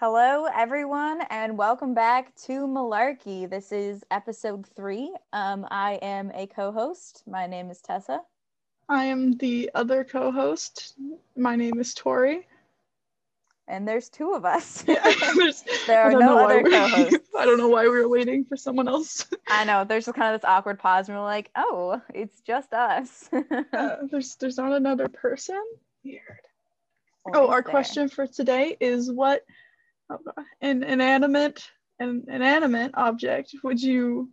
Hello, everyone, and welcome back to Malarkey. This is episode three. Um, I am a co host. My name is Tessa. I am the other co host. My name is Tori. And there's two of us. Yeah, there's- there are no other co hosts. I don't know why we were waiting for someone else. I know, there's just kind of this awkward pause, and we're like, oh, it's just us. Uh, there's there's not another person. Weird. Oh, our there? question for today is what an inanimate an inanimate object would you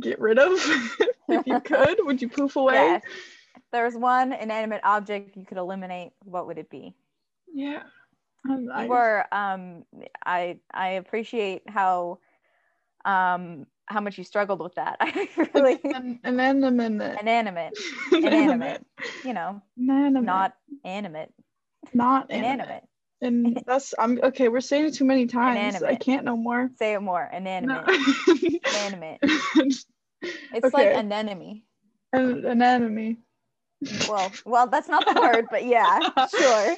get rid of if you could? Would you poof away? Yes. If there's one inanimate object you could eliminate, what would it be? Yeah. Um, I- you were um i i appreciate how um how much you struggled with that i really an inanimate. inanimate inanimate you know Inanimate. not animate not inanimate And that's I'm okay. We're saying it too many times. I can't no more. say it more No. inanimate inanimate it's like Okay. anemone An anatomy. well well that's not the word but yeah sure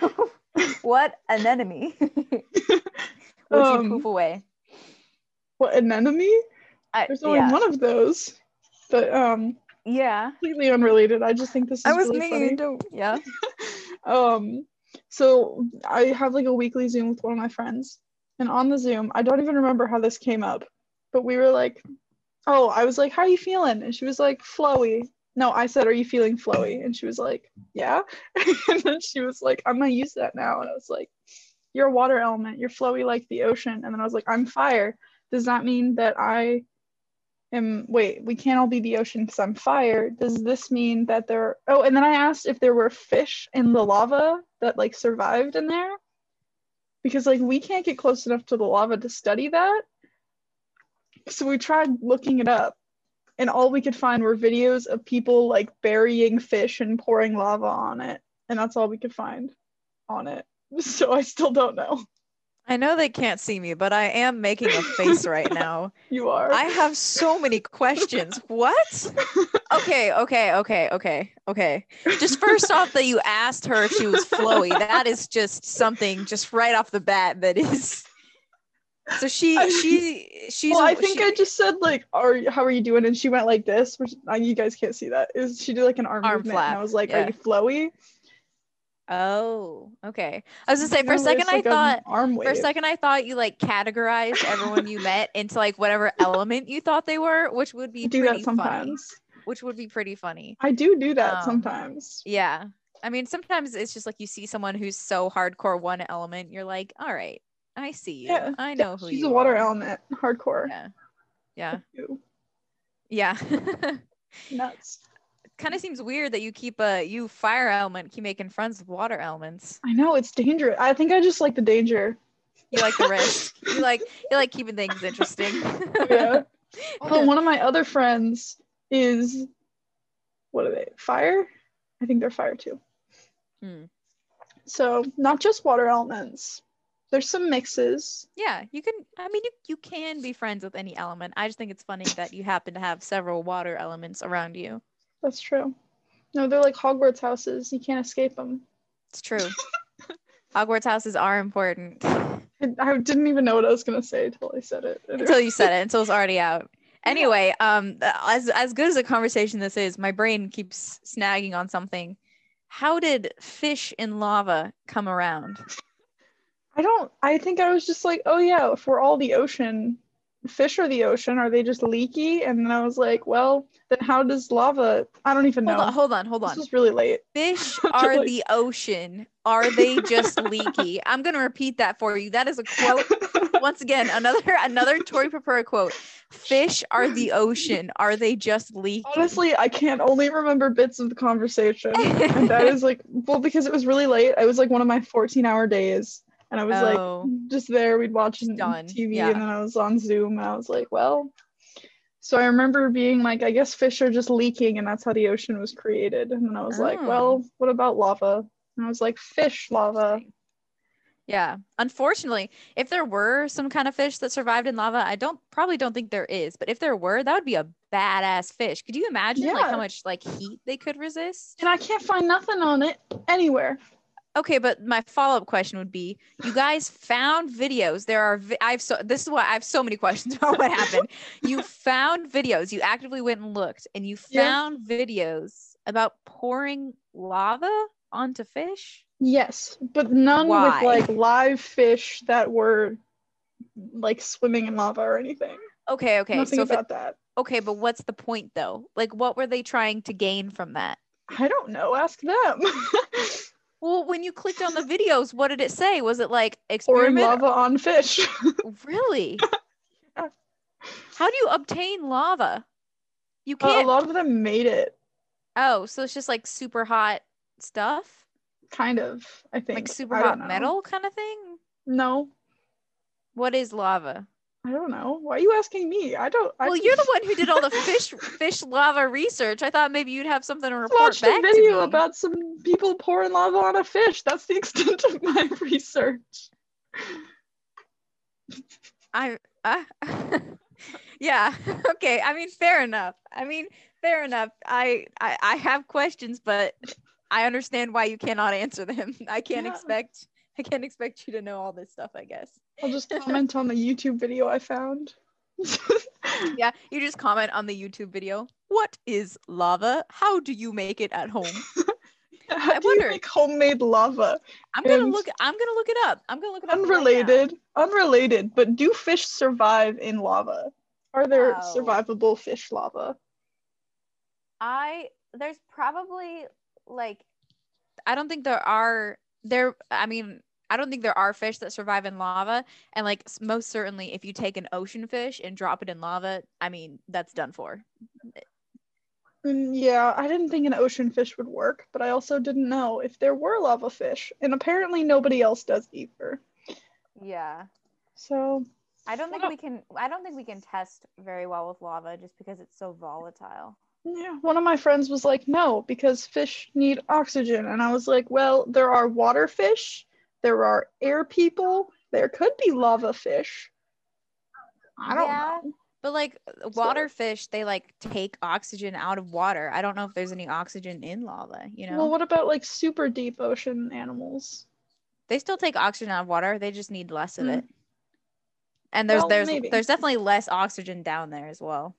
what anemone would Um, you poof away What anemone? I, There's only yeah one of those, but um, yeah completely unrelated. I just think this is i was really me funny. don't yeah um so i have like a weekly zoom with one of my friends. And on the zoom i don't even remember how this came up but we were like oh i was like how are you feeling? And she was like flowy. No i said are you feeling flowy? And she was like yeah. And then she was like i'm gonna use that now. And i was like you're a water element. You're flowy like the ocean. And then i was like i'm fire. Does that mean that i am wait we can't all be the ocean because i'm fire. Does this mean that there oh and then i asked if there were fish in the lava that like survived in there? Because like we can't get close enough to the lava to study that. So we tried looking it up and all we could find were videos of people like burying fish and pouring lava on it and that's all we could find on it. So i still don't know I know they can't see me, but I am making a face right now. you are I have so many questions. What? Okay, okay, okay, okay, okay. Just first off, that you asked her if she was flowy. That is just something just right off the bat that is. So she she she's. well, I think she- I just said like, "Are how are you doing?" And she went like this, which you guys can't see that. Is she did like an arm, Arm movement, and I was like, yeah. "Are you flowy?" Oh, okay. I was gonna say for a second I like thought for a second I thought you like categorized everyone you met into like whatever element you thought they were, which would be I do pretty that funny. sometimes. Which would be pretty funny. I do do that Um, sometimes. Yeah. I mean, sometimes it's just like you see someone who's so hardcore one element, you're like, all right, I see you. Yeah, I know who She's a water are." element, hardcore. Yeah. Yeah. Yeah. Nuts. Kind of seems weird that you keep a you fire element keep making friends with water elements. I know it's dangerous. I think I just like the danger. You like the risk. you like you like keeping things interesting. Yeah. Although one of my other friends is, what are they? Fire? I think they're fire too. Hmm. So not just water elements. There's some mixes. Yeah, you can. I mean, you, you can be friends with any element. I just think it's funny that you happen to have several water elements around you. That's true. No, they're like Hogwarts houses. You can't escape them. It's true. Hogwarts houses are important I, didn't even know what I was gonna say until I said it. until you said it. Until it's already out. Anyway, um, as as good as a conversation this is, my brain keeps snagging on something. How did fish in lava come around? I don't. I think I was just like, oh yeah, if we're all the ocean, fish are the ocean. Are they just leaky? And then I was like, well, then how does lava? I don't even know. Hold on, hold on, hold This on. was really late. Fish are like- the ocean. Are they just leaky? I'm gonna repeat that for you. That is a quote once again another another Tori Purpura quote. Fish are the ocean. Are they just leaky? Honestly, I can't only remember bits of the conversation. and that is like, well, because it was really late. It was like one of my 14 hour days. And I was Oh. like, just there, we'd watch done, TV, yeah. and then I was on Zoom, and I was like, well. So I remember being like, I guess fish are just leaking, and that's how the ocean was created. And then I was like, Oh. well, what about lava? And I was like, fish lava. Yeah. Unfortunately, if there were some kind of fish that survived in lava, I don't probably don't think there is, but if there were, that would be a badass fish. Could you imagine like how much like heat they could resist? And I can't find nothing on it anywhere. Okay, but my follow up question would be: You guys found videos. There are. Vi- I've so. This is why I have so many questions about what happened. You found videos. You actively went and looked, and you Yeah. found videos about pouring lava onto fish. Yes, but none Why? with like live fish that were like swimming in lava or anything. Okay, okay. Nothing so if it, about that. okay, but what's the point though? Like, what were they trying to gain from that? I don't know. Ask them. Well, when you clicked on the videos, what did it say? Was it like Pouring experiment? lava on fish. Really? Yeah. How do you obtain lava? You Uh, can't. A lot of them made it. oh, so it's just like super hot stuff, Kind of. I think. like super I hot metal kind of thing. No, What is lava? I don't know. Why are you asking me? I don't. I well, you're the one who did all the fish fish lava research. I thought maybe you'd have something to report watched a back to video me. about some people pouring lava on a fish. That's the extent of my research. I, uh, yeah, okay. I mean, fair enough. I mean, fair enough. I, I, I have questions, but I understand why you cannot answer them. I can't Yeah. expect, I can't expect you to know all this stuff. I guess. I'll just comment on the YouTube video I found. Yeah, you just comment on the YouTube video. What is lava? How do you make it at home? How do wonder- you make homemade lava? I'm gonna And- look. I'm gonna look it up. I'm gonna look it up. right. Unrelated, unrelated, but do fish survive in lava? Are there Wow. survivable fish lava? I there's probably like I don't think there are there. I mean, I don't think there are fish that survive in lava. And like most certainly, if you take an ocean fish and drop it in lava, I mean, that's done for. Mm, yeah, I didn't think an ocean fish would work, but I also didn't know if there were lava fish, and apparently nobody else does either. yeah. So I don't think Well- we can I don't think we can test very well with lava just because it's so volatile. Yeah, one of my friends was like, no, because fish need oxygen. And I was like, well, there are water fish, there are air people, there could be lava fish. I don't Yeah. know. But like water fish, they like take oxygen out of water. I don't know if there's any oxygen in lava. You know, Well, what about like super deep ocean animals? they still take oxygen out of water. They just need less of Hmm. it. And there's Well, there's maybe. there's definitely less oxygen down there as well.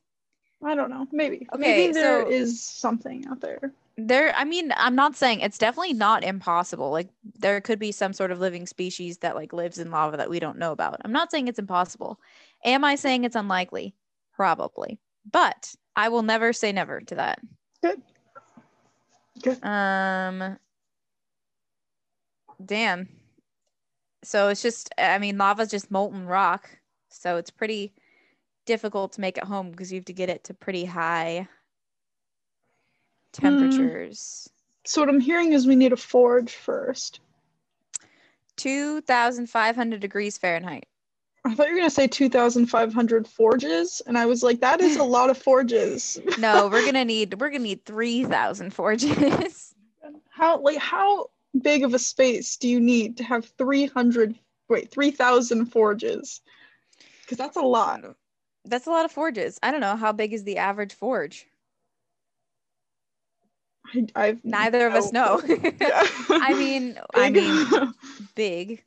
I don't know. Maybe. Okay, Maybe there so- is something out there. There, I mean, I'm not saying it's definitely not impossible. Like there could be some sort of living species that like lives in lava that we don't know about. I'm not saying it's impossible. Am I saying it's unlikely? Probably. But I will never say never to that. Good. Good. Um damn. So it's just I mean lava's just molten rock. So it's pretty difficult to make at home because you have to get it to pretty high hmm. temperatures. So what I'm hearing is we need a forge first. 2500 degrees Fahrenheit. I thought you were gonna say 2,500 forges, and I was like, that is a lot of forges. No, we're going to need we're going to need 3000 forges. How like how big of a space do you need to have 300 wait 3,000 forges? Because that's a lot. Oh. That's a lot of forges. I don't know how big is the average forge. I, I've Neither of us know. I mean, I Big? mean big.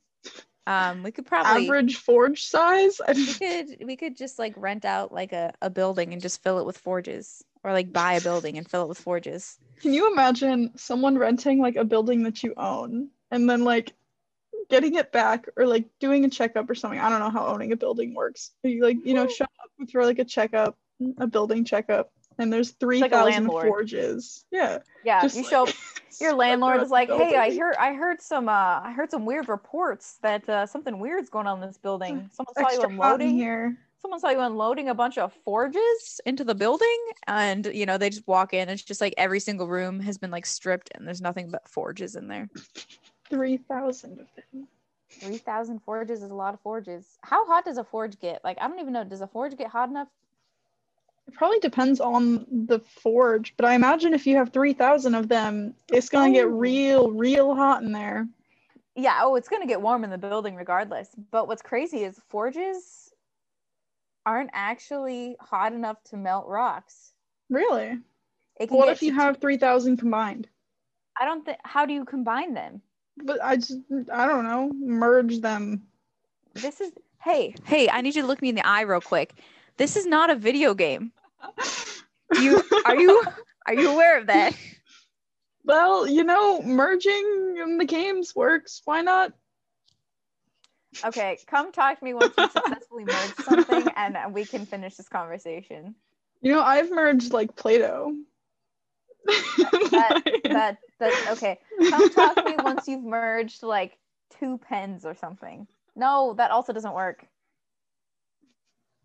Um we could probably average forge size. We could we could just like rent out like a, a building and just fill it with forges or like buy a building and fill it with forges Can you imagine someone renting like a building that you own and then like getting it back or like doing a checkup or something? I don't know how owning a building works. You like, you know, show up for like a checkup, a building checkup, and there's like a 3,000 landlord. forges. Yeah. Yeah, just, you like, show up your landlord is like, the "Hey, I building. heard I heard some uh I heard some weird reports that uh, something weird's going on in this building. Someone saw you unloading. here. Someone saw you unloading a bunch of forges. into the building and you know they just walk in it's just like every single room has been like stripped and there's nothing but forges in there 3,000 of them. Three thousand forges is a lot of forges. How hot does a forge get? Like I don't even know. Does a forge get hot enough? It probably depends on the forge, but I imagine if you have 3,000 of them, it's going to get Oh. real, real hot in there. Yeah. Oh, it's gonna get warm in the building regardless. But what's crazy is forges aren't actually hot enough to melt rocks. Really? What if you have 3,000 combined? I don't think. How do you combine them? But I just I don't know. Merge them. This is hey, hey, I need you to look me in the eye real quick. This is not a video game. You are you are you aware of that? Well, you know, merging in the games works. Why not? Okay, come talk to me once you successfully merge something and we can finish this conversation. You know, I've merged like Play-Doh. That that that okay. Come talk to me once you've merged like two pens or something. No, that also doesn't work.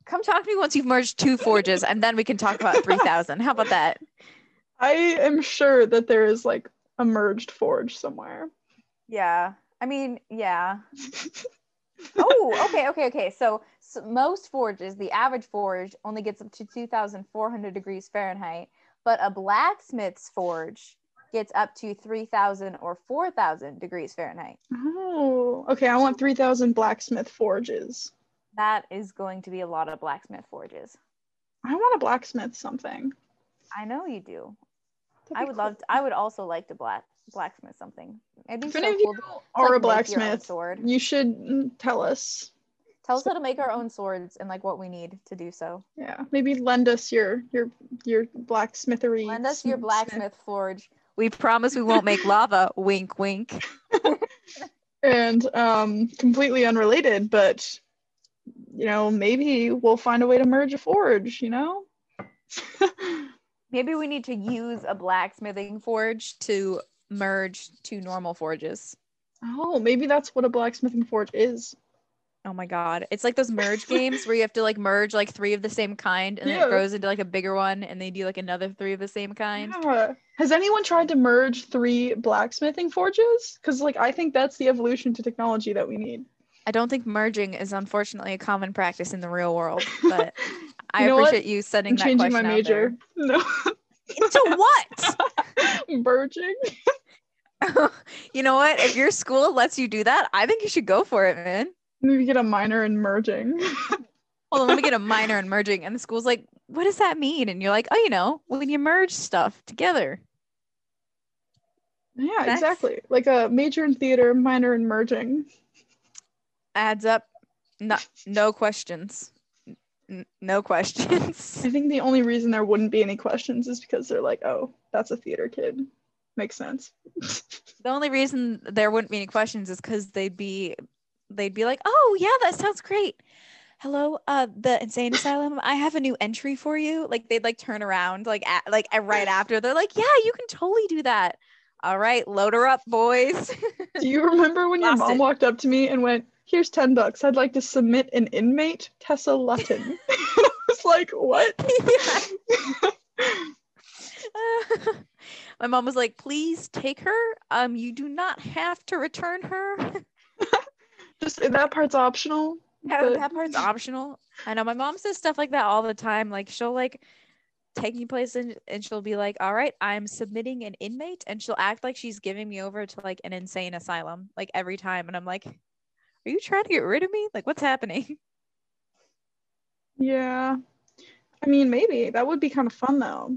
Come talk to me once you've merged two forges and then we can talk about 3000. How about that? I am sure that there is like a merged forge somewhere. Yeah. I mean, yeah. oh, okay, okay, okay. So, so most forges, the average forge only gets up to 2,400 degrees Fahrenheit, but a blacksmith's forge gets up to 3,000 or 4,000 degrees Fahrenheit. Oh, okay. I want 3,000 blacksmith forges. That is going to be a lot of blacksmith forges. I want a blacksmith something. I know you do. I would cool. love. To, I would also like to black blacksmith something. It'd be If so any of you to, to, are a like, own blacksmith, sword. you should mm, tell us. Tell us how to make our own swords and like what we need to do so. Yeah, maybe lend us your your your blacksmithery. Lend us your blacksmith forge. We promise we won't make lava. Wink, wink. And um, completely unrelated, but you know, maybe we'll find a way to merge a forge. You know. Maybe we need to use a blacksmithing forge. To merge two normal forges. oh, maybe that's what a blacksmithing forge is. Oh my god. It's like those merge games where you have to like merge like three of the same kind and then it grows into like a bigger one and they do like another three of the same kind. Yeah. Has anyone tried to merge three blacksmithing forges? Because like I think that's the evolution to technology that we need. I don't think merging is unfortunately a common practice in the real world, but I You know what? appreciate you sending I'm that changing my major. No. To what? merging. you know what? If your school lets you do that, I think you should go for it, man. Maybe get a minor in merging. Hold on, let me get a minor in merging. And the school's like, what does that mean? And you're like, oh, you know, when you merge stuff together. yeah, That's- exactly. Like a major in theater, minor in merging. Adds up. No, no questions. N- no questions. I think the only reason there wouldn't be any questions is because they're like, oh, that's a theater kid. Makes sense. the only reason there wouldn't be any questions is because they'd be they'd be like, oh yeah, that sounds great. Hello, uh, the insane asylum. I have a new entry for you. Like they'd like turn around like at, like uh, right after. They're like, yeah, you can totally do that. All right, load her up, boys. Do you remember when your mom it. walked up to me and went, here's 10 bucks. I'd like to submit an inmate, Tessa Lutton. I was like, what? My mom was like, please take her. Um, you do not have to return her. Just that part's optional. that, but- that part's optional. I know my mom says stuff like that all the time. Like she'll like take me places and she'll be like, "All right, I'm submitting an inmate," and she'll act like she's giving me over to like an insane asylum like every time, and I'm like, "Are you trying to get rid of me? Like, what's happening?" Yeah. I mean, maybe that would be kind of fun though.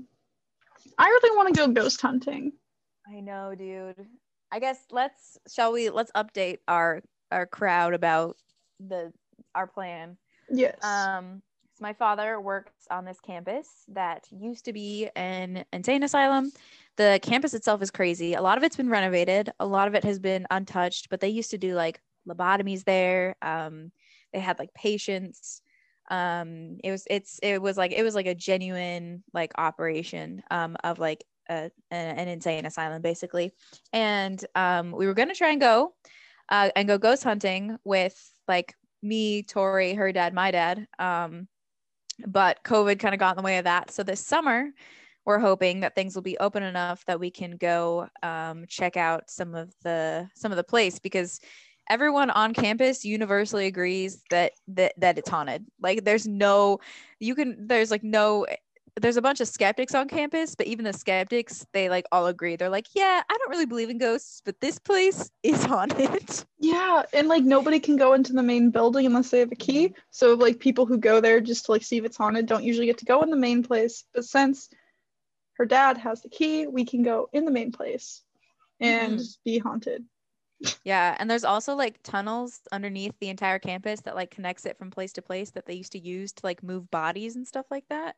I really want to go ghost hunting. I know, dude. I guess let's shall we let's update our our crowd about The our plan. Yes. Um, So my father works on this campus that used to be an insane asylum. The campus itself is crazy. A lot of it's been renovated. A lot of it has been untouched, but they used to do like lobotomies there. Um, they had like patients. Um, it was it's it was like it was like a genuine like operation um, of like a, a- an insane asylum basically. And um, we were gonna try and go uh, and go ghost hunting with like me, Tori, her dad, my dad. Um, but COVID kind of got in the way of that. So this summer, we're hoping that things will be open enough that we can go um, check out some of the some of the place because everyone on campus universally agrees that that that it's haunted. Like there's no you can there's like no there's a bunch of skeptics on campus, but even the skeptics, they like all agree. They're like, yeah, I don't really believe in ghosts, but this place is haunted. yeah, and like nobody can go into the main building unless they have a key. So like people who go there just to like see if it's haunted don't usually get to go in the main place. But since her dad has the key, we can go in the main place and mm-hmm. be haunted. Yeah, and there's also like tunnels underneath the entire campus that like connects it from place to place that they used to use to like move bodies and stuff like that.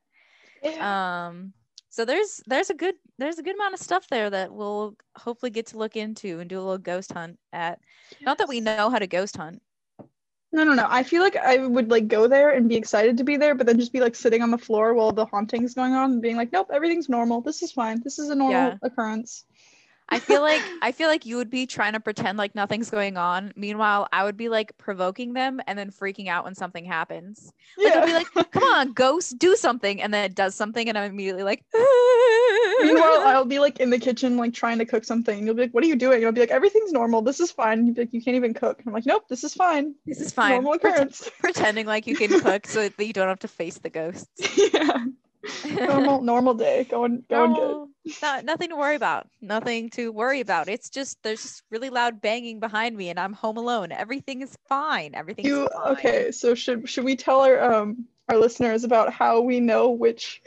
Um so there's there's a good there's a good amount of stuff there that we'll hopefully get to look into and do a little ghost hunt at. Not that we know how to ghost hunt. No, no, no. I feel like I would like go there and be excited to be there, but then just be like sitting on the floor while the haunting's going on and being like, nope, everything's normal. This is fine. This is a normal Yeah. occurrence. I feel like I feel like you would be trying to pretend like nothing's going on. Meanwhile, I would be like provoking them and then freaking out when something happens. Like Yeah. I'd be like, "Come on, ghost, do something," and then it does something, and I'm immediately like, Meanwhile, ah. I'll be like in the kitchen, like trying to cook something. And you'll be like, "What are you doing?" And I'll be like, "Everything's normal. This is fine." And you'll be like, "You can't even cook." And I'm like, "Nope, this is fine. "This is fine." Normal occurrence." pretending like you can cook so that you don't have to face the ghosts. yeah, normal, normal day. Going, going good. Not, nothing to worry about. Nothing to worry about. It's just there's just really loud banging behind me, and I'm home alone. Everything is fine. everything You fine. okay? So should should we tell our um our listeners about how we know which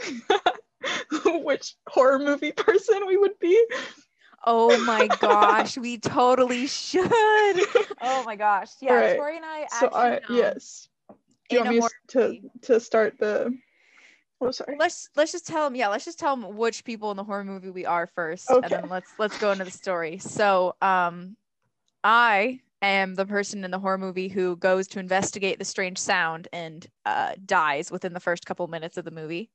which horror movie person we would be? Oh my gosh, we totally should. Oh my gosh. Yeah, Alright, Tori and I So I know yes. Do you want me to to start the? Oh, sorry. Let's let's just tell them. Yeah, let's just tell them which people in the horror movie we are first, and then let's let's go into the story. So, um, I am the person in the horror movie who goes to investigate the strange sound and uh, dies within the first couple minutes of the movie.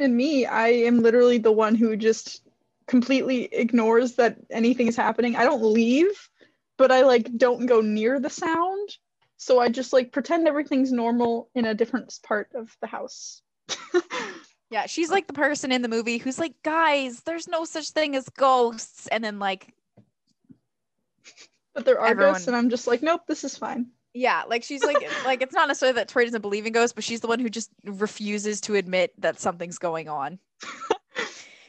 And me, I am literally the one who just completely ignores that anything is happening. I don't leave, but I like don't go near the sound. So I just like pretend everything's normal in a different part of the house. Yeah, she's like the person in the movie who's like, guys, there's no such thing as ghosts, and then like, but there are Everyone- ghosts, and I'm just like, nope, this is fine. yeah, like she's like, like it's not necessarily that Tori doesn't believe in ghosts, but she's the one who just refuses to admit that something's going on.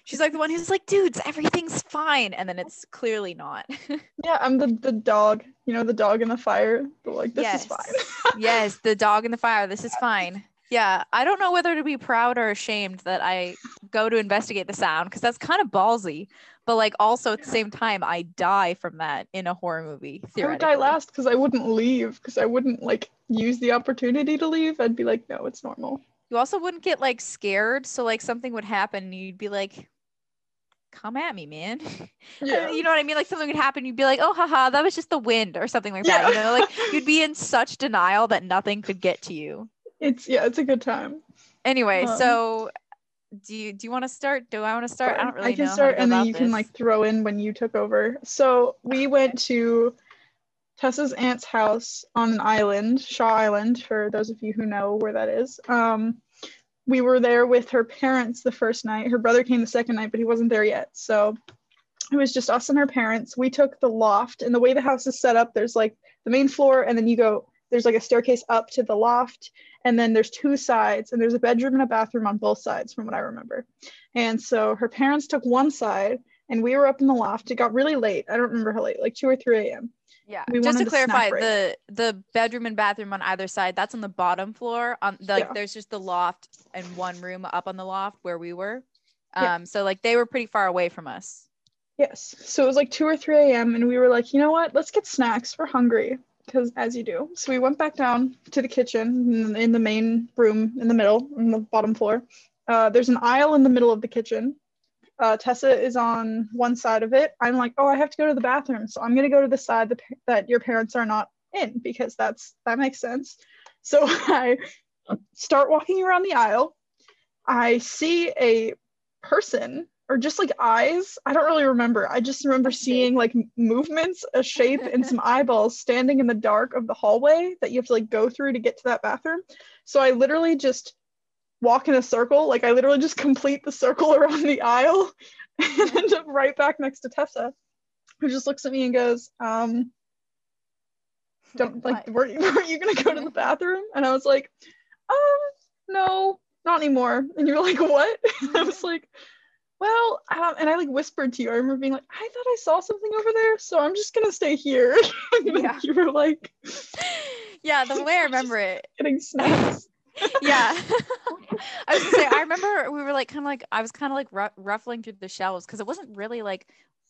She's like the one who's like, dudes, everything's fine, and then it's clearly not. Yeah, I'm the the dog. You know, the dog in the fire. But like, this is fine. yes, the dog in the fire. This is fine. Yeah, I don't know whether to be proud or ashamed that I go to investigate the sound because that's kind of ballsy. But like, also at the same time, I die from that in a horror movie. I would die last because I wouldn't leave because I wouldn't like use the opportunity to leave. I'd be like, no, it's normal. You also wouldn't get like scared, so like something would happen, and you'd be like, "Come at me, man." Yeah. you know what I mean? Like something would happen, you'd be like, "Oh, haha, that was just the wind," or something like that. You know, like you'd be in such denial that nothing could get to you. It's yeah, it's a good time. Anyway, Um, so do you do you want to start? Do I want to start? I don't really I can start and then you can like throw in when you took over. So we went to Tessa's aunt's house on an island, Shaw Island, for those of you who know where that is. Um, we were there with her parents the first night. Her brother came the second night, but he wasn't there yet. So it was just us and her parents. We took the loft, and the way the house is set up, there's like the main floor, and then you go, there's like a staircase up to the loft, and then there's two sides, and there's a bedroom and a bathroom on both sides, from what I remember. And so her parents took one side, and we were up in the loft. It got really late. I don't remember how late, like 2 or 3 a.m. Yeah, we just to clarify, the the bedroom and bathroom on either side, that's on the bottom floor. On the, like Yeah. there's just the loft and one room up on the loft where we were. Um, Yeah. so like they were pretty far away from us. Yes. So it was like 2 or 3 a.m. and we were like, you know what? Let's get snacks. We're hungry. Because as you do. So we went back down to the kitchen in- in the main room in the middle, on the bottom floor. Uh, there's an aisle in the middle of the kitchen. Uh, Tessa is on one side of it. I'm like, oh, I have to go to the bathroom. So I'm going to go to the side that, that your parents are not in because that's that makes sense. So I start walking around the aisle. I see a person or just like eyes. I don't really remember. I just remember seeing like movements, a shape, and some eyeballs standing in the dark of the hallway that you have to like go through to get to that bathroom. So I literally just walk in a circle. Like I literally just complete the circle around the aisle and end up right back next to Tessa, who just looks at me and goes, um, don't like were you, were you gonna go to the bathroom and i was like um no not anymore and you were like what i was like well um, and i like whispered to you i remember being like i thought i saw something over there so i'm just gonna stay here Yeah. you were like Yeah, the way I remember it. getting snacks Yeah. I was gonna say I remember we were like kind of like I was kind of like ru- ruffling through the shelves because it wasn't really like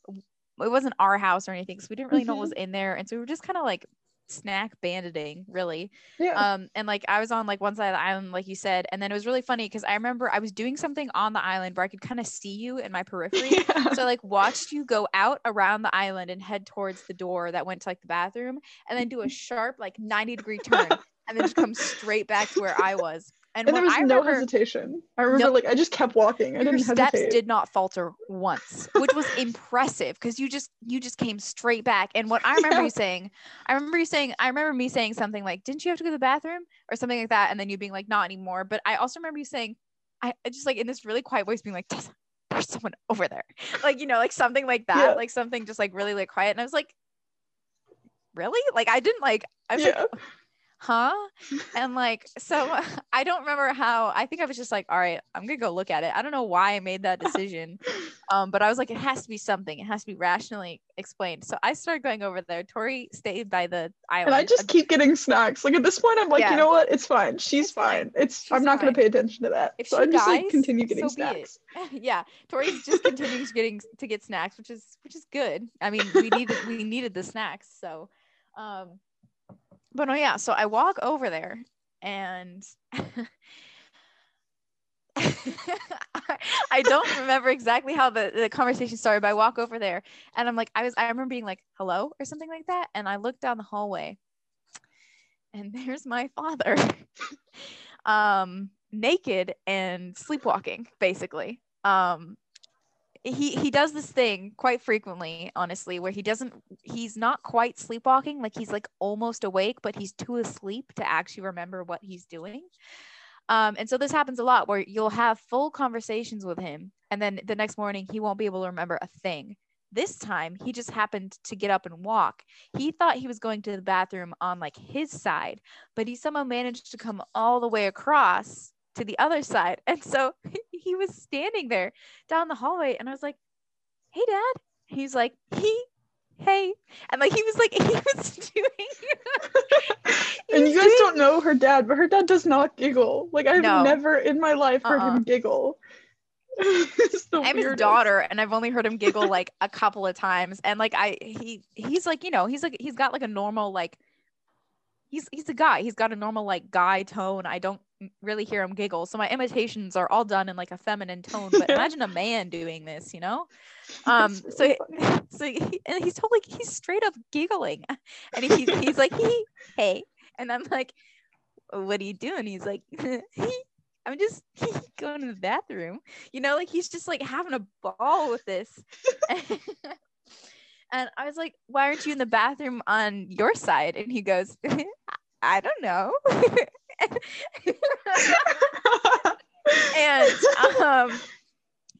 it wasn't our house or anything, so we didn't really know what Mhm. was in there, and so we were just kind of like snack banditing, really. Yeah. Um, and like I was on like one side of the island, like you said, and then it was really funny because I remember I was doing something on the island where I could kind of see you in my periphery. Yeah. So I like watched you go out around the island and head towards the door that went to like the bathroom and then do a sharp like 90 degree turn and then just come straight back to where I was. And, and there was I no remember hesitation. I remember No. like I just kept walking. I your didn't steps did not falter once, which was impressive because you just you just came straight back. And what I remember Yeah. you saying, I remember you saying, I remember me saying something like, "Didn't you have to go to the bathroom?" or something like that, and then you being like, "Not anymore." But I also remember you saying, I I just like in this really quiet voice being like, "There's someone over there," like you know, like something like that, Yeah. like something just like really like quiet. And I was like, "Really?" Like I didn't like. I was yeah. like, huh and like so i don't remember how i think i was just like all right i'm gonna go look at it i don't know why i made that decision um but i was like it has to be something it has to be rationally explained so i started going over there tori stayed by the island and I just keep getting snacks. Like at this point, I'm like, Yeah. you know what? It's fine. She's It's fine. fine. It's She's I'm not gonna pay attention to that. If so she I just like continue getting so snacks. yeah tori's just continues getting to get snacks which is which is good i mean we needed we needed the snacks so um but no yeah so i walk over there and I don't remember exactly how the, the conversation started, but I walk over there and I'm like, I was, I remember being like, hello or something like that. And I look down the hallway and there's my father, um, naked and sleepwalking, basically. Um, he he does this thing quite frequently honestly where he doesn't he's not quite sleepwalking like he's like almost awake but he's too asleep to actually remember what he's doing. Um, and so this happens a lot where you'll have full conversations with him and then the next morning he won't be able to remember a thing. This time he just happened to get up and walk. He thought he was going to the bathroom on like his side but he somehow managed to come all the way across to the other side and so he was standing there down the hallway and I was like, Hey dad. He's like, he hey. And like he was like he was doing he and was you guys doing- don't know her dad, but her dad does not giggle. Like I've No. never in my life heard Uh-uh. him giggle. I'm his daughter and I've only heard him giggle like a couple of times. And like I he he's like, you know, he's like he's got like a normal like he's he's a guy. He's got a normal like guy tone. I don't really hear him giggle. So my imitations are all done in like a feminine tone. But imagine a man doing this, you know? Um so so he, and he's totally he's straight up giggling. And he, he's like he hey. And i'm like what are you doing? He's like i'm just going to the bathroom. You know like he's just like having a ball with this. And i was like why aren't you in the bathroom on your side? And he goes i don't know and um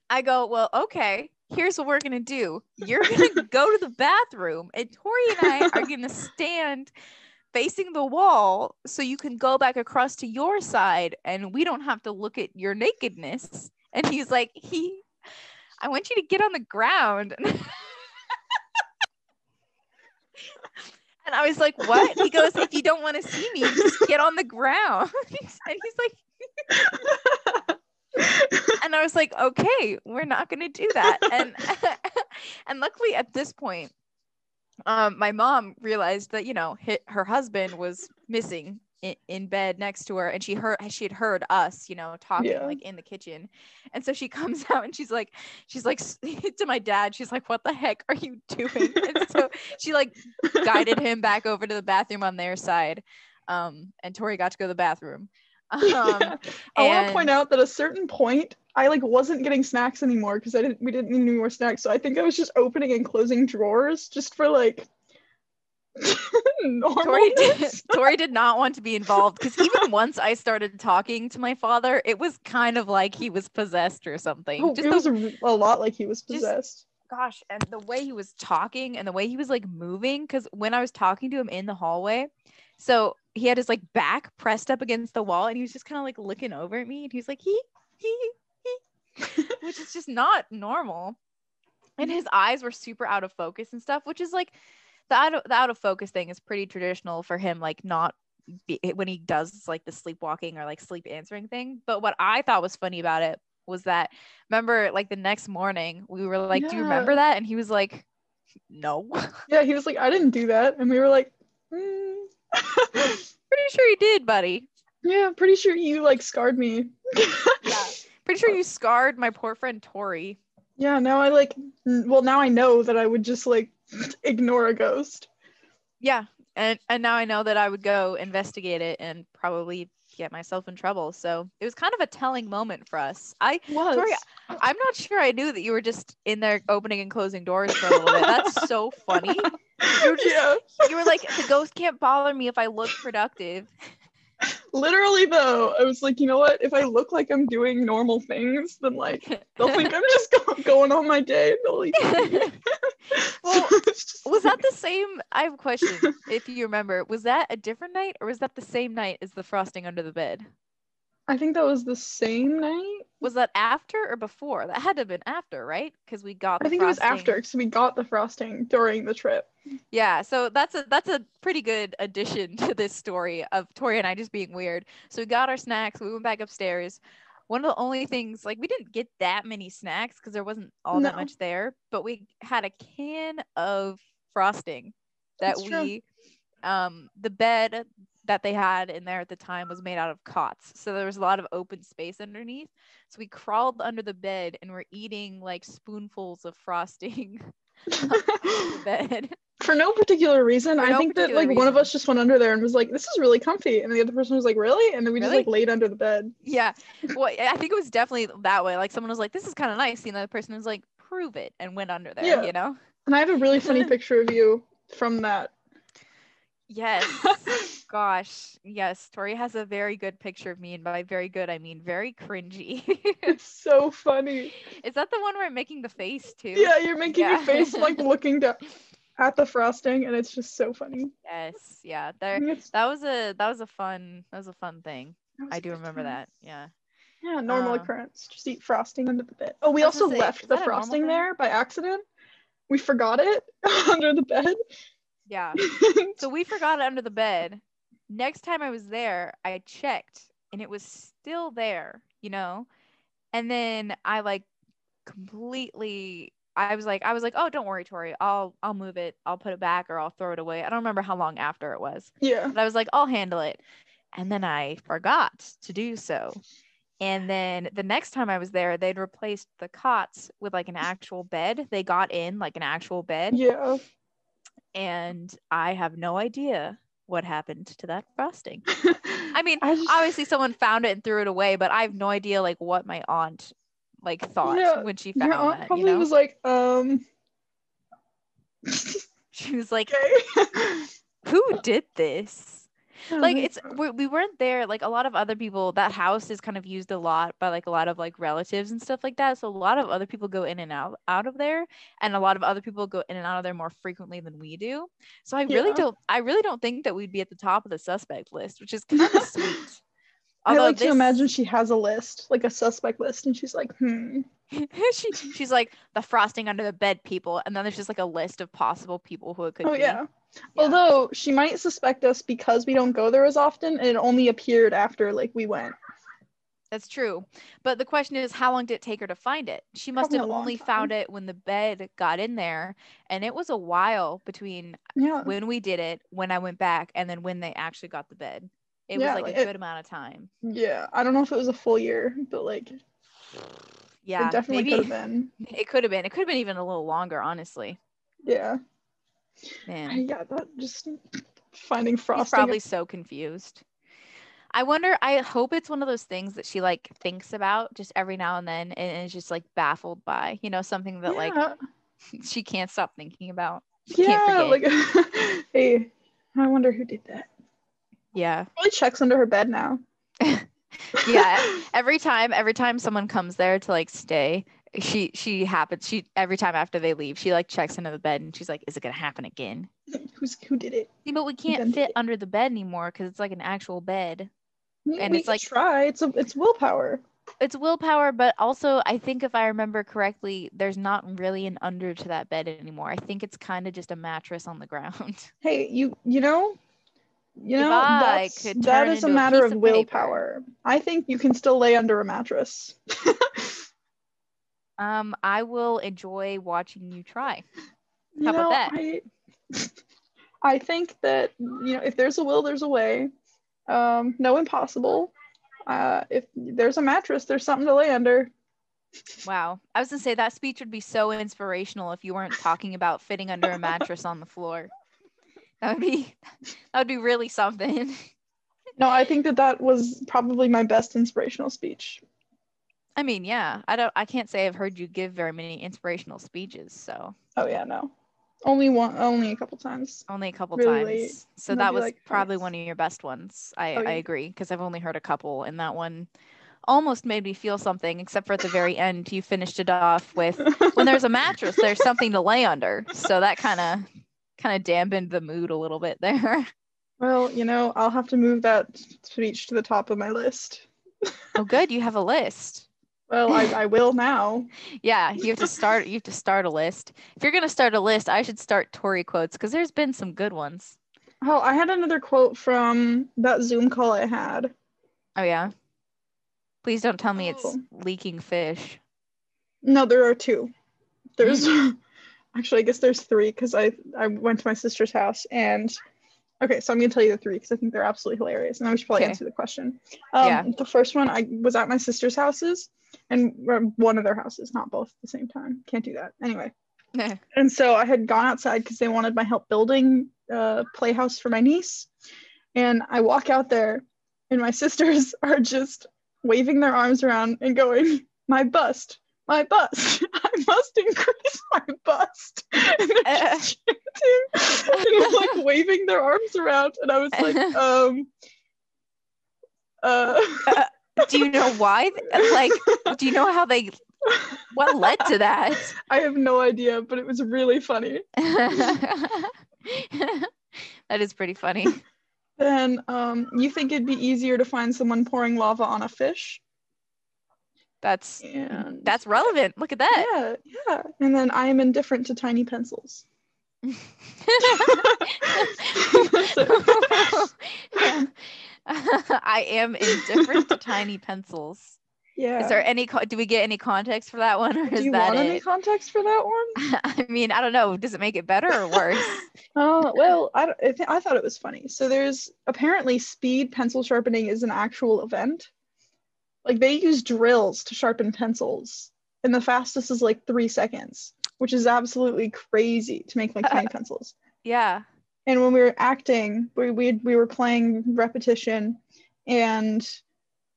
I go, well, okay, here's what we're gonna do. You're gonna go to the bathroom, and Tori and I are gonna stand facing the wall so you can go back across to your side and we don't have to look at your nakedness. And he's like, he I want you to get on the ground. And I was like, what? He goes, if you don't want to see me, just get on the ground. and he's like, and I was like, okay, we're not gonna do that. And and luckily at this point, um, my mom realized that you know her husband was missing in, in bed next to her, and she heard she had heard us, you know, talking Yeah. like in the kitchen, and so she comes out and she's like, she's like to my dad, she's like, what the heck are you doing? And so she like guided him back over to the bathroom on their side, um, and Tori got to go to the bathroom. Um, Yeah. I want to point point out that at a certain point, I like wasn't getting snacks anymore because I didn't. We didn't need any more snacks, so I think I was just opening and closing drawers just for like Tori did. Tori did not want to be involved because even once I started talking to my father, it was kind of like he was possessed or something. Oh, Just it the, was a, lot like he was just- possessed. gosh, and the way he was talking and the way he was like moving, because when I was talking to him in the hallway, so he had his like back pressed up against the wall and he was just kind of like looking over at me and he was like, he, he, he, which is just not normal. And his eyes were super out of focus and stuff, which is like the out of, the out of focus thing is pretty traditional for him, like not be, when he does like the sleepwalking or like sleep answering thing. But what I thought was funny about it was that remember like the next morning we were like, do you remember that? And he was like, no. Yeah, he was like, I didn't do that. And we were like, mm. Pretty sure you did, buddy. yeah, pretty sure you like scarred me. Yeah. Pretty sure you scarred my poor friend Tori. yeah, now I like, well, now I know that I would just like ignore a ghost. Yeah. And and now I know that I would go investigate it and probably get myself in trouble. So it was kind of a telling moment for us. I Was. Tori, I'm not sure I knew that you were just in there opening and closing doors for a little bit. That's so funny. You were just yeah. you were like, the ghost can't bother me if I look productive. Literally though, I was like, you know what? If I look like I'm doing normal things, then like they'll think I'm just go- going on my day. They'll. Well, was that the same? I have a question. If you remember, was that a different night or was that the same night as the frosting under the bed? I think that was the same night. Was that after or before? That had to have been after, right? Because we got. The I think it was after because we got the frosting during the trip. Yeah, so that's a that's a pretty good addition to this story of Tori and I just being weird. So we got our snacks, we went back upstairs. One of the only things like we didn't get that many snacks because there wasn't all that much there, but we had a can of frosting that That's true. we um the bed that they had in there at the time was made out of cots. So there was a lot of open space underneath. So we crawled under the bed and were eating like spoonfuls of frosting the bed. For no particular reason, For I no think that like one of us just went under there and was like, "This is really comfy," and the other person was like, "Really?" And then we just like laid under the bed. Yeah. Well, I think it was definitely that way. Like someone was like, "This is kind of nice," and the other person was like, "Prove it," and went under there. Yeah. You know? And I have a really funny picture of you from that. Yes. Gosh. Yes. Tori has a very good picture of me, and by very good, I mean very cringy. it's so funny. is that the one where I'm making the face too? Yeah, you're making Yeah. your face like looking down at the frosting, and it's just so funny. Yes. Yeah. There. That was a that was a fun that was a fun thing. I do remember time. that. Yeah. Yeah, normal Uh, occurrence. Just eat frosting under the bed. Oh, we also say, left the that a normal frosting there by accident. We forgot it under the bed. Yeah. So we forgot it under the bed. Next time I was there, I checked and it was still there, you know? And then I like completely I was like I was like, "Oh, don't worry, Tori. I'll I'll move it. I'll put it back or I'll throw it away." I don't remember how long after it was. yeah. But I was like, "I'll handle it." And then I forgot to do so. And then the next time I was there, they'd replaced the cots with like an actual bed. They got in like an actual bed Yeah. and I have no idea what happened to that frosting. I mean, I just- obviously someone found it and threw it away, but I have no idea like what my aunt like thought Yeah, when she found your aunt that. probably You know, was like, um, she was like, okay. "Who did this?" Like it's we, we weren't there. Like a lot of other people, that house is kind of used a lot by like a lot of like relatives and stuff like that. So a lot of other people go in and out out of there, and a lot of other people go in and out of there more frequently than we do. So I really Yeah. don't. I really don't think that we'd be at the top of the suspect list, which is kind of sweet. I like to imagine she has a list, like a suspect list, and she's like, hmm. she, she's like the frosting under the bed people, and then there's just like a list of possible people who it could Oh be. yeah. Yeah. Although she might suspect us because we don't go there as often, and it only appeared after like we went. That's true. But the question is, how long did it take her to find it? She must Probably have only time. found it when the bed got in there. And it was a while between Yeah. when we did it, when I went back, and then when they actually got the bed. It Yeah, was like like a it- good amount of time. Yeah. I don't know if it was a full year, but like Yeah. it definitely maybe could have been. it could have been. It could have been even a little longer, honestly. Yeah. Man. Yeah. That just finding She's frosting. probably so confused. I wonder, I hope it's one of those things that she like thinks about just every now and then and is just like baffled by, you know, something that like she can't stop thinking about. She yeah. can't Like, hey, I wonder who did that. yeah. Probably checks under her bed now. Yeah. Every time, every time someone comes there to like stay, she she happens she every time after they leave, she like checks into the bed and she's like, Is it gonna happen again? Who's who did it? See, but we can't fit under the bed anymore because it's like an actual bed. We- And we it's like- try. It's a it's willpower. It's willpower, but also I think if I remember correctly, there's not really an under to that bed anymore. I think it's kind of just a mattress on the ground. Hey, you you know, you know I could that is a into a matter of of willpower. I think you can still lay under a mattress. Um, I will enjoy watching you try. You How about know, that? I, I think that you know if there's a will, there's a way. Um, no impossible. Uh, if there's a mattress, there's something to lay under. Wow. I was gonna say that speech would be so inspirational if you weren't talking about fitting under a mattress on the floor. That would be that would be really something. No, I think that that was probably my best inspirational speech. I mean, yeah. I don't I can't say I've heard you give very many inspirational speeches, so Oh yeah, no, only one, only a couple times. only a couple Really, times. So maybe that was like probably one of your best ones. I, Oh, I agree because I've only heard a couple and that one almost made me feel something except for at the very end you finished it off with when there's a mattress there's something to lay under. So that kind of kind of dampened the mood a little bit there. Well, you know, I'll have to move that speech to the top of my list. Oh good, you have a list. Well, I, I will now. Yeah, you have to start you have to start a list. If you're going to start a list, I should start Tory quotes cuz there's been some good ones. Oh, I had another quote from that Zoom call I had. Oh yeah. Please don't tell me it's Oh. leaking fish. No, there are two. There's hmm. actually, I guess there's three because I I went to my sister's house and okay, so I'm gonna tell you the three because I think they're absolutely hilarious, and I should probably Okay. answer the question. Um, Yeah. The first one, I was at my sister's houses, and one of their houses, not both at the same time. Can't do that. Anyway, and so I had gone outside because they wanted my help building a playhouse for my niece, and I walk out there, and my sisters are just waving their arms around and going, "My bust." My bust. I must increase my bust. And they're just chanting, and like waving their arms around. And I was like, um, uh, do you know why? Like, do you know how they what led to that? I have no idea, but it was really funny. that is pretty funny. Then, um, you think it'd be easier to find someone pouring lava on a fish? That's And that's relevant. Look at that. yeah, yeah. And then I am indifferent to tiny pencils. I am indifferent to tiny pencils. Yeah. Is there any? Do we get any context for that one, or Do is you that want any context for that one? I mean, I don't know. Does it make it better or worse? Oh, well, I, don't- I, th- I thought it was funny. So there's apparently speed pencil sharpening is an actual event. Like they use drills to sharpen pencils, and the fastest is like three seconds, which is absolutely crazy to make like tiny pencils. yeah. And when we were acting, we we we were playing repetition, and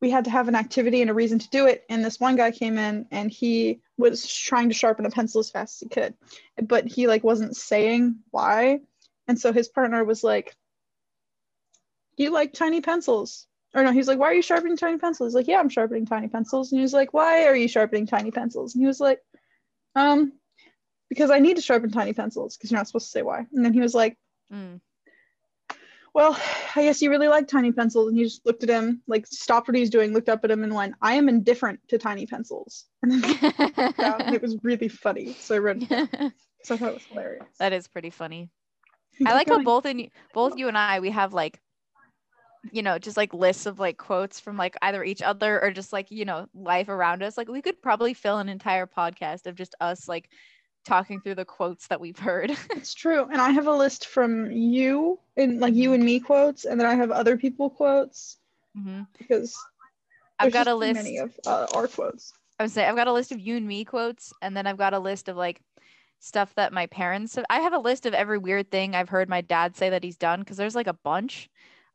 we had to have an activity and a reason to do it. And this one guy came in, and he was trying to sharpen a pencil as fast as he could, but he like wasn't saying why. And so his partner was like, you like tiny pencils?" Or no, he's like, "Why are you sharpening tiny pencils?" He's like, "Yeah, I'm sharpening tiny pencils." And he was like, "Why are you sharpening tiny pencils?" And he was like, "Um, because I need to sharpen tiny pencils because you're not supposed to say why." And then he was like Mm. well, I guess you really like tiny pencils. And he just looked at him, like stopped what he was doing, looked up at him, and went, I am indifferent to tiny pencils. And then down, and it was really funny. So I read, so I thought it was hilarious. that is pretty funny. I like how both in both you and I we have like you know just like lists of like quotes from like either each other or just like you know life around us like we could probably fill an entire podcast of just us like talking through the quotes that we've heard It's true. And I have a list from you and like you and me quotes, and then I have other people quotes Mhm. because i've got a list many of uh, our quotes. i would say i've got a list of you and me quotes and then i've got a list of like stuff that my parents have i have a list of every weird thing i've heard my dad say that he's done because there's like a bunch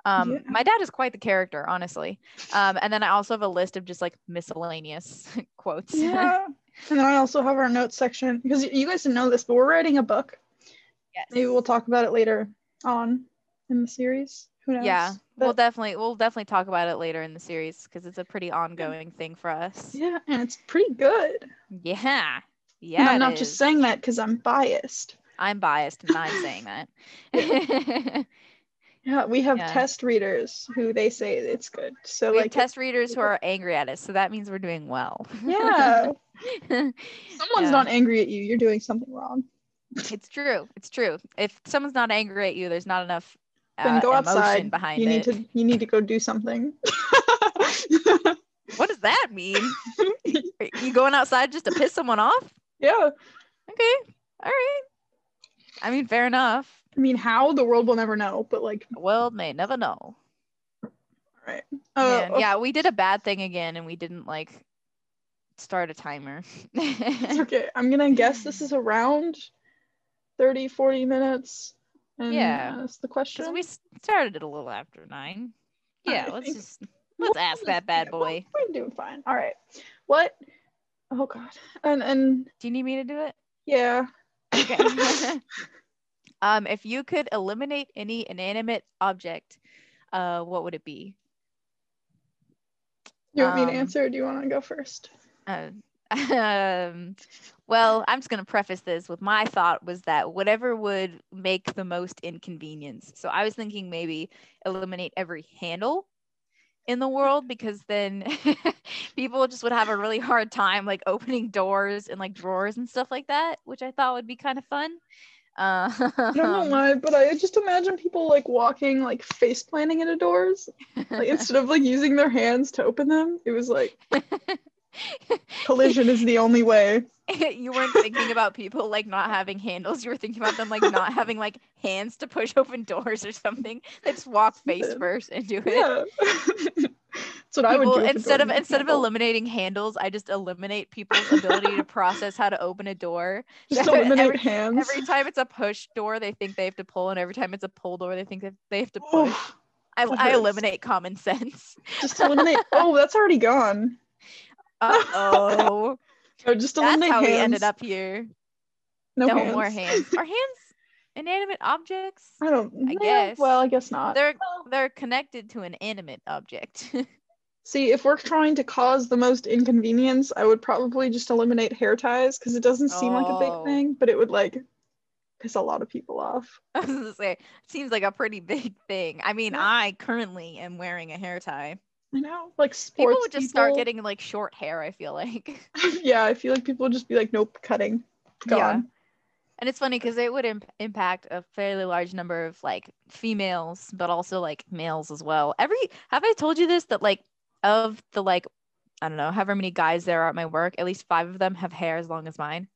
um Yeah. my dad is quite the character honestly um and then i also have a list of just like miscellaneous quotes Yeah. and then I also have our notes section because you guys didn't know this, but we're writing a book. yes Maybe we'll talk about it later on in the series. Who knows? yeah we'll definitely we'll definitely talk about it later in the series because it's a pretty ongoing thing for us Yeah, and it's pretty good. yeah yeah and I'm not just saying that because I'm biased. i'm biased and i'm saying that Yeah, we have Yeah. test readers who they say it's good. So we like have test readers who are angry at us so that means we're doing well yeah, someone's Yeah. not angry at you. You're doing something wrong. it's true it's true if someone's not angry at you there's not enough Then uh, go emotion outside. behind You it need to you need to go do something. what does that mean Are you going outside just to piss someone off yeah. okay all right I mean, fair enough. I mean, how the world will never know, but like, The world may never know. all right. Uh, Man, yeah, we did a bad thing again, and we didn't like start a timer. Okay. I'm gonna guess this is around 30, 40 minutes. And Yeah. That's the question. we started it a little after nine. Yeah, let's just let's ask that bad boy. We're doing fine. All right. What? Oh God. And and Do you need me to do it? yeah. Okay. um, if you could eliminate any inanimate object, uh, what would it be? You want me to Um, answer or do you want to go first? Uh, um, well, I'm just gonna preface this with my thought was that whatever would make the most inconvenience. So I was thinking maybe eliminate every handle in the world because then people just would have a really hard time like opening doors and like drawers and stuff like that, which I thought would be kind of fun. Uh, I don't know why, but I just imagine people like walking like face planting into doors. Like instead of like using their hands to open them, it was like collision is the only way. you weren't thinking about people like not having handles. You were thinking about them like not having like hands to push open doors or something. They just walk face first into it. Yeah. That's what I would do. instead of instead of eliminating handles, I just eliminate people's ability to process how to open a door. just Every- eliminate hands. Every time it's a push door, they think they have to pull, and every time it's a pull door, they think that they have to push. Oof, I, I eliminate common sense. just eliminate. Oh, that's already gone. Uh oh, just that's eliminate how hands. we ended up here. No, No, hands. more hands. Our hands inanimate objects? I don't. I yeah, guess. Well, I guess not. They're they're connected to an animate object. See, if we're trying to cause the most inconvenience, I would probably just eliminate hair ties because it doesn't seem like a big Oh. thing, but it would like piss a lot of people off. I was gonna say, seems like a pretty big thing. I mean, Yeah. I currently am wearing a hair tie. I know, like sports People would just start getting like short hair. I feel like, yeah, I feel like people would just be like, nope, cutting, gone. And it's funny because it would imp- impact a fairly large number of like females, but also like males as well. Every have I told you this that like of the like I don't know however many guys there are at my work, at least five of them have hair as long as mine.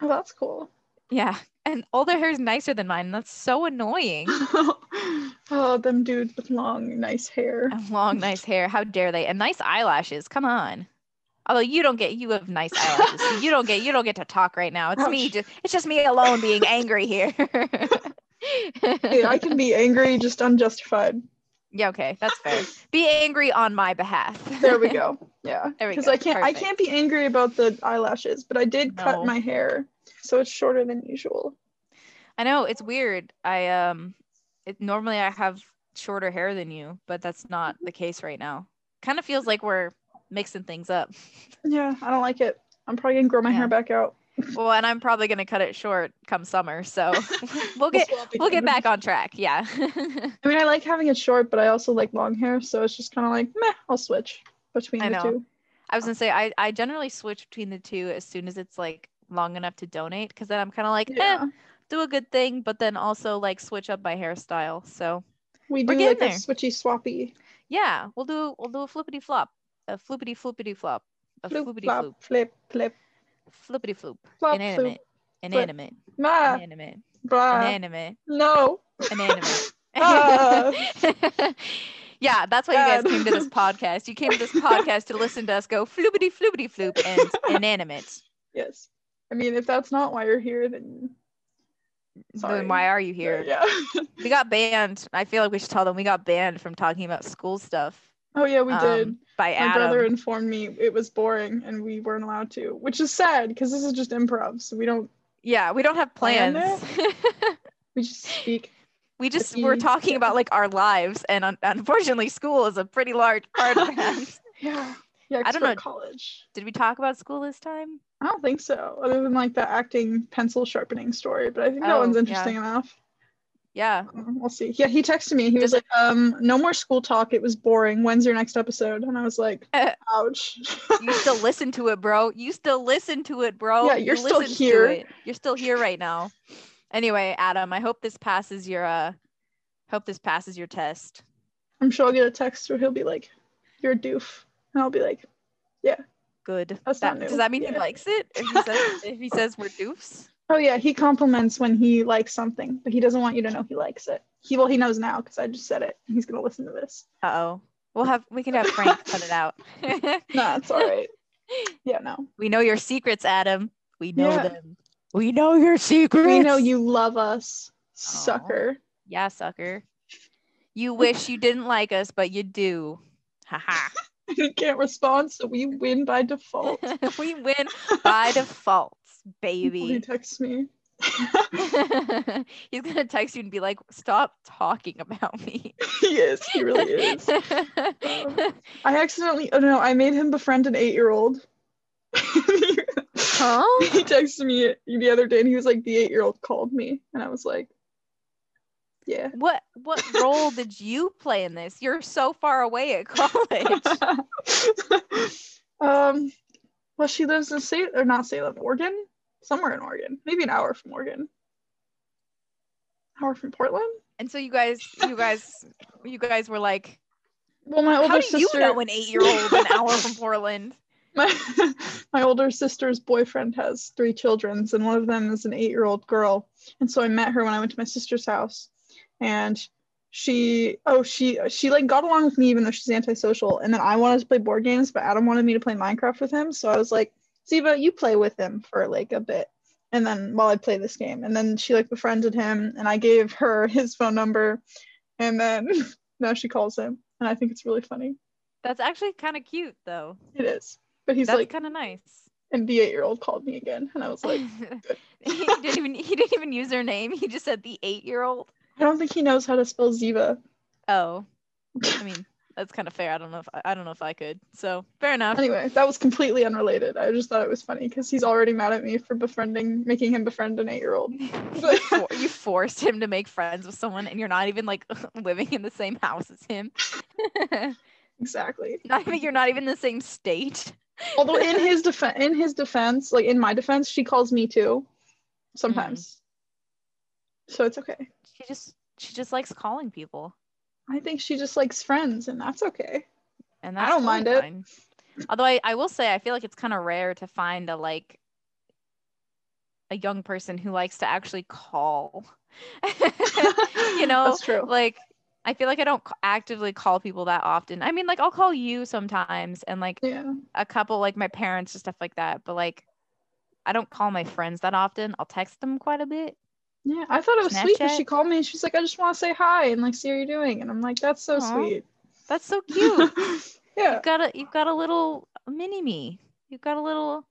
Oh, that's cool. Yeah, and all their hair is nicer than mine. That's so annoying. oh, them dudes with long, nice hair. And long, nice hair. How dare they? And nice eyelashes. Come on. Although you don't get, you have nice eyelashes. so you don't get, you don't get to talk right now. It's me. Just, it's just me alone being angry here. Hey, I can be angry, just unjustified. yeah. Okay, that's fair. Be angry on my behalf. There we go. Yeah, because. I can't, I can't be angry about the eyelashes, but I did cut my hair, so it's shorter than usual. I know it's weird. I um, it normally I have shorter hair than you, but that's not the case right now. Kind of feels like we're mixing things up. Yeah, I don't like it. I'm probably gonna grow my Yeah. hair back out. Well, and I'm probably gonna cut it short come summer, so we'll get we'll get back on track. Yeah. I mean, I like having it short, but I also like long hair, so it's just kind of like, meh, I'll switch between I the know. two. I was gonna say I, I generally switch between the two as soon as it's like long enough to donate because then I'm kind of like Yeah, eh, do a good thing but then also like switch up my hairstyle so we do like a switchy swappy. yeah we'll do we'll do a flippity flop a flippity flippity flop a Floop, flippity flop, floop flip, flip, flippity floop flop, inanimate inanimate Ma, inanimate blah. inanimate No. inanimate Ah. yeah that's why you guys came to this podcast you came to this podcast to listen to us go floopity floopity floop and inanimate Yes. I mean, if that's not why you're here, then Sorry. then why are you here yeah. we got banned. I feel like we should tell them we got banned from talking about school stuff. Oh yeah, we did. um, by My Adam. brother informed me it was boring and we weren't allowed to, which is sad because this is just improv, so we don't yeah, we don't have Plan plans. we just speak. we just we're talking yeah. about like our lives, and un- unfortunately, school is a pretty large part of that. Yeah. Yeah, I don't know. college. Did we talk about school this time? I don't think so, other than like the acting pencil sharpening story. But I think that Oh, one's yeah. interesting enough. Yeah. Uh, We'll see. Yeah, he texted me. He was like, um, no more school talk. It was boring. When's your next episode? And I was like, ouch. You still listen to it, bro. You still listen to it, bro. Yeah, You you're still here. You're still here right now. Anyway, Adam, I hope this passes your uh hope this passes your test. I'm sure I'll get a text where he'll be like, you're a doof. And I'll be like, yeah Good. That's That- not new. does that mean he likes it? If he says if he says we're doofs? Oh yeah, he compliments when he likes something, but he doesn't want you to know he likes it. He well, he knows now because I just said it. He's gonna listen to this. Uh oh. We'll have we can have Frank cut it out. Nah, it's all right. Yeah, no. we know your secrets, Adam. We know Yeah. them. We know your secrets. We know you love us, sucker. Yeah, sucker. You wish you didn't like us, but you do. Haha. He can't respond, so we win by default. we win by default, He texts me. He's gonna text you and be like, "Stop talking about me." he is. He really is. I accidentally. Oh no! I made him befriend an eight-year-old. huh? he texted me the other day, and he was like, "The eight-year-old called me," and I was like, "Yeah." What what role did you play in this? You're so far away at college. um, well, she lives in Salem, or not Salem, Oregon, somewhere in Oregon, maybe an hour from Oregon. Hour from Portland. and so you guys, you guys, you guys were like, Well, my older "How do sister. you know an eight-year-old an hour from Portland?" my, my older sister's boyfriend has three children, and one of them is an eight-year-old girl. And so I met her when I went to my sister's house, and she oh she she like got along with me even though she's antisocial. And then I wanted to play board games, but Adam wanted me to play Minecraft with him. So I was like, Ziva, you play with him for like a bit. And then while I play this game, and then she like befriended him, and I gave her his phone number, and then now she calls him, and I think it's really funny. That's actually kind of cute, though. It is, but he's That's like, kind of nice. and the eight-year-old called me again, and I was like, he didn't even he didn't even use her name. He just said the eight-year-old. I don't think he knows how to spell Ziva. Oh, I mean that's kind of fair. I don't know if I, I don't know if I could. So fair enough. Anyway, that was completely unrelated. I just thought it was funny because he's already mad at me for befriending, making him befriend an eight-year-old. you, forced him to make friends with someone, and you're not even like living in the same house as him. Exactly. not even you're not even in the same state. Although in his defense, in his defense, like in my defense, she calls me too, sometimes. Mm. So it's okay. She just she just likes calling people, I think she just likes friends, and that's okay. and I don't mind it. Although I, I will say I feel like it's kind of rare to find a like a young person who likes to actually call. you know, That's true. like I feel like I don't actively call people that often. I mean, like I'll call you sometimes and like Yeah. a couple like my parents and stuff like that, but like I don't call my friends that often. I'll text them quite a bit. Yeah. I thought it was sweet because she called me and she's like, I just want to say hi and like see how you're doing. And I'm like, that's so Aw. sweet. That's so cute. yeah. you've got a you've got a little mini me. You've got a little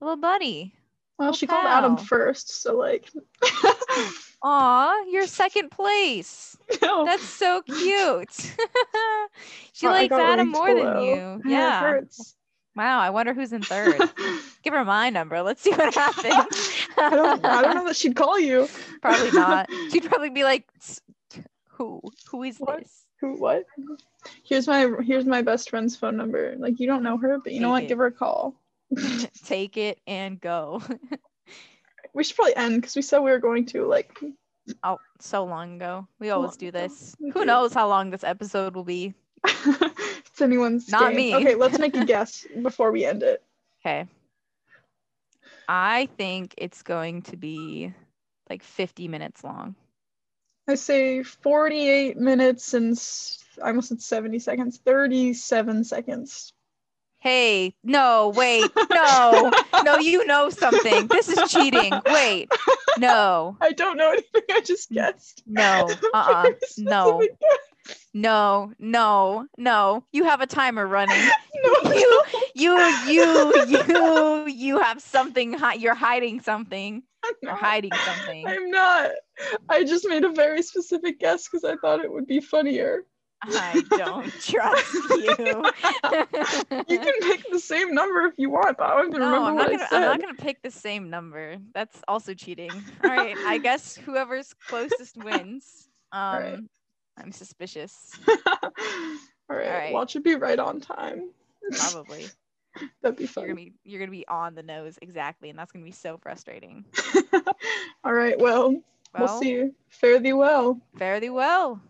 a little buddy. Well, little she called Adam first, so like. Aw, you're second place. no. That's so cute. she Oh, likes Adam more than you. Yeah. hurts. Wow. I wonder who's in third. Give her my number. Let's see what happens. I don't. I don't know that she'd call you. Probably not. She'd probably be like, "Who? Who is What? this?" Who? What? Here's my. Here's my best friend's phone number. Like you don't know her, but you know what? it. Give her a call. Take it and go. We should probably end because we said we were going to. Like. oh, so long ago. We always long do this. Who do. knows how long this episode will be? it's anyone's. Not game. me. Okay, let's make a guess before we end it. Okay. I think it's going to be like 50 minutes long. I say 48 minutes and I almost said 70 seconds. 37 seconds. Hey, no, wait, no, no, you know something. This is cheating. Wait, no, I don't know anything. I just guessed. no, uh-uh, Very no. No, no, no. You have a timer running. No, You, you, you, you, you have something. Hi- you're hiding something. I'm You're not. hiding something. I'm not. I just made a very specific guess because I thought it would be funnier. I don't trust you. You can pick the same number if you want, but I don't even No, remember I'm not I gonna. said. I'm not gonna pick the same number. That's also cheating. All right, I guess whoever's closest wins. Um, right. I'm suspicious. All right. right. Watch it be right on time. Probably That'd be you're fun. gonna be you're gonna be on the nose exactly, and that's gonna be so frustrating. All right. Well, Well, we'll see. you. Fare thee well. fare thee well.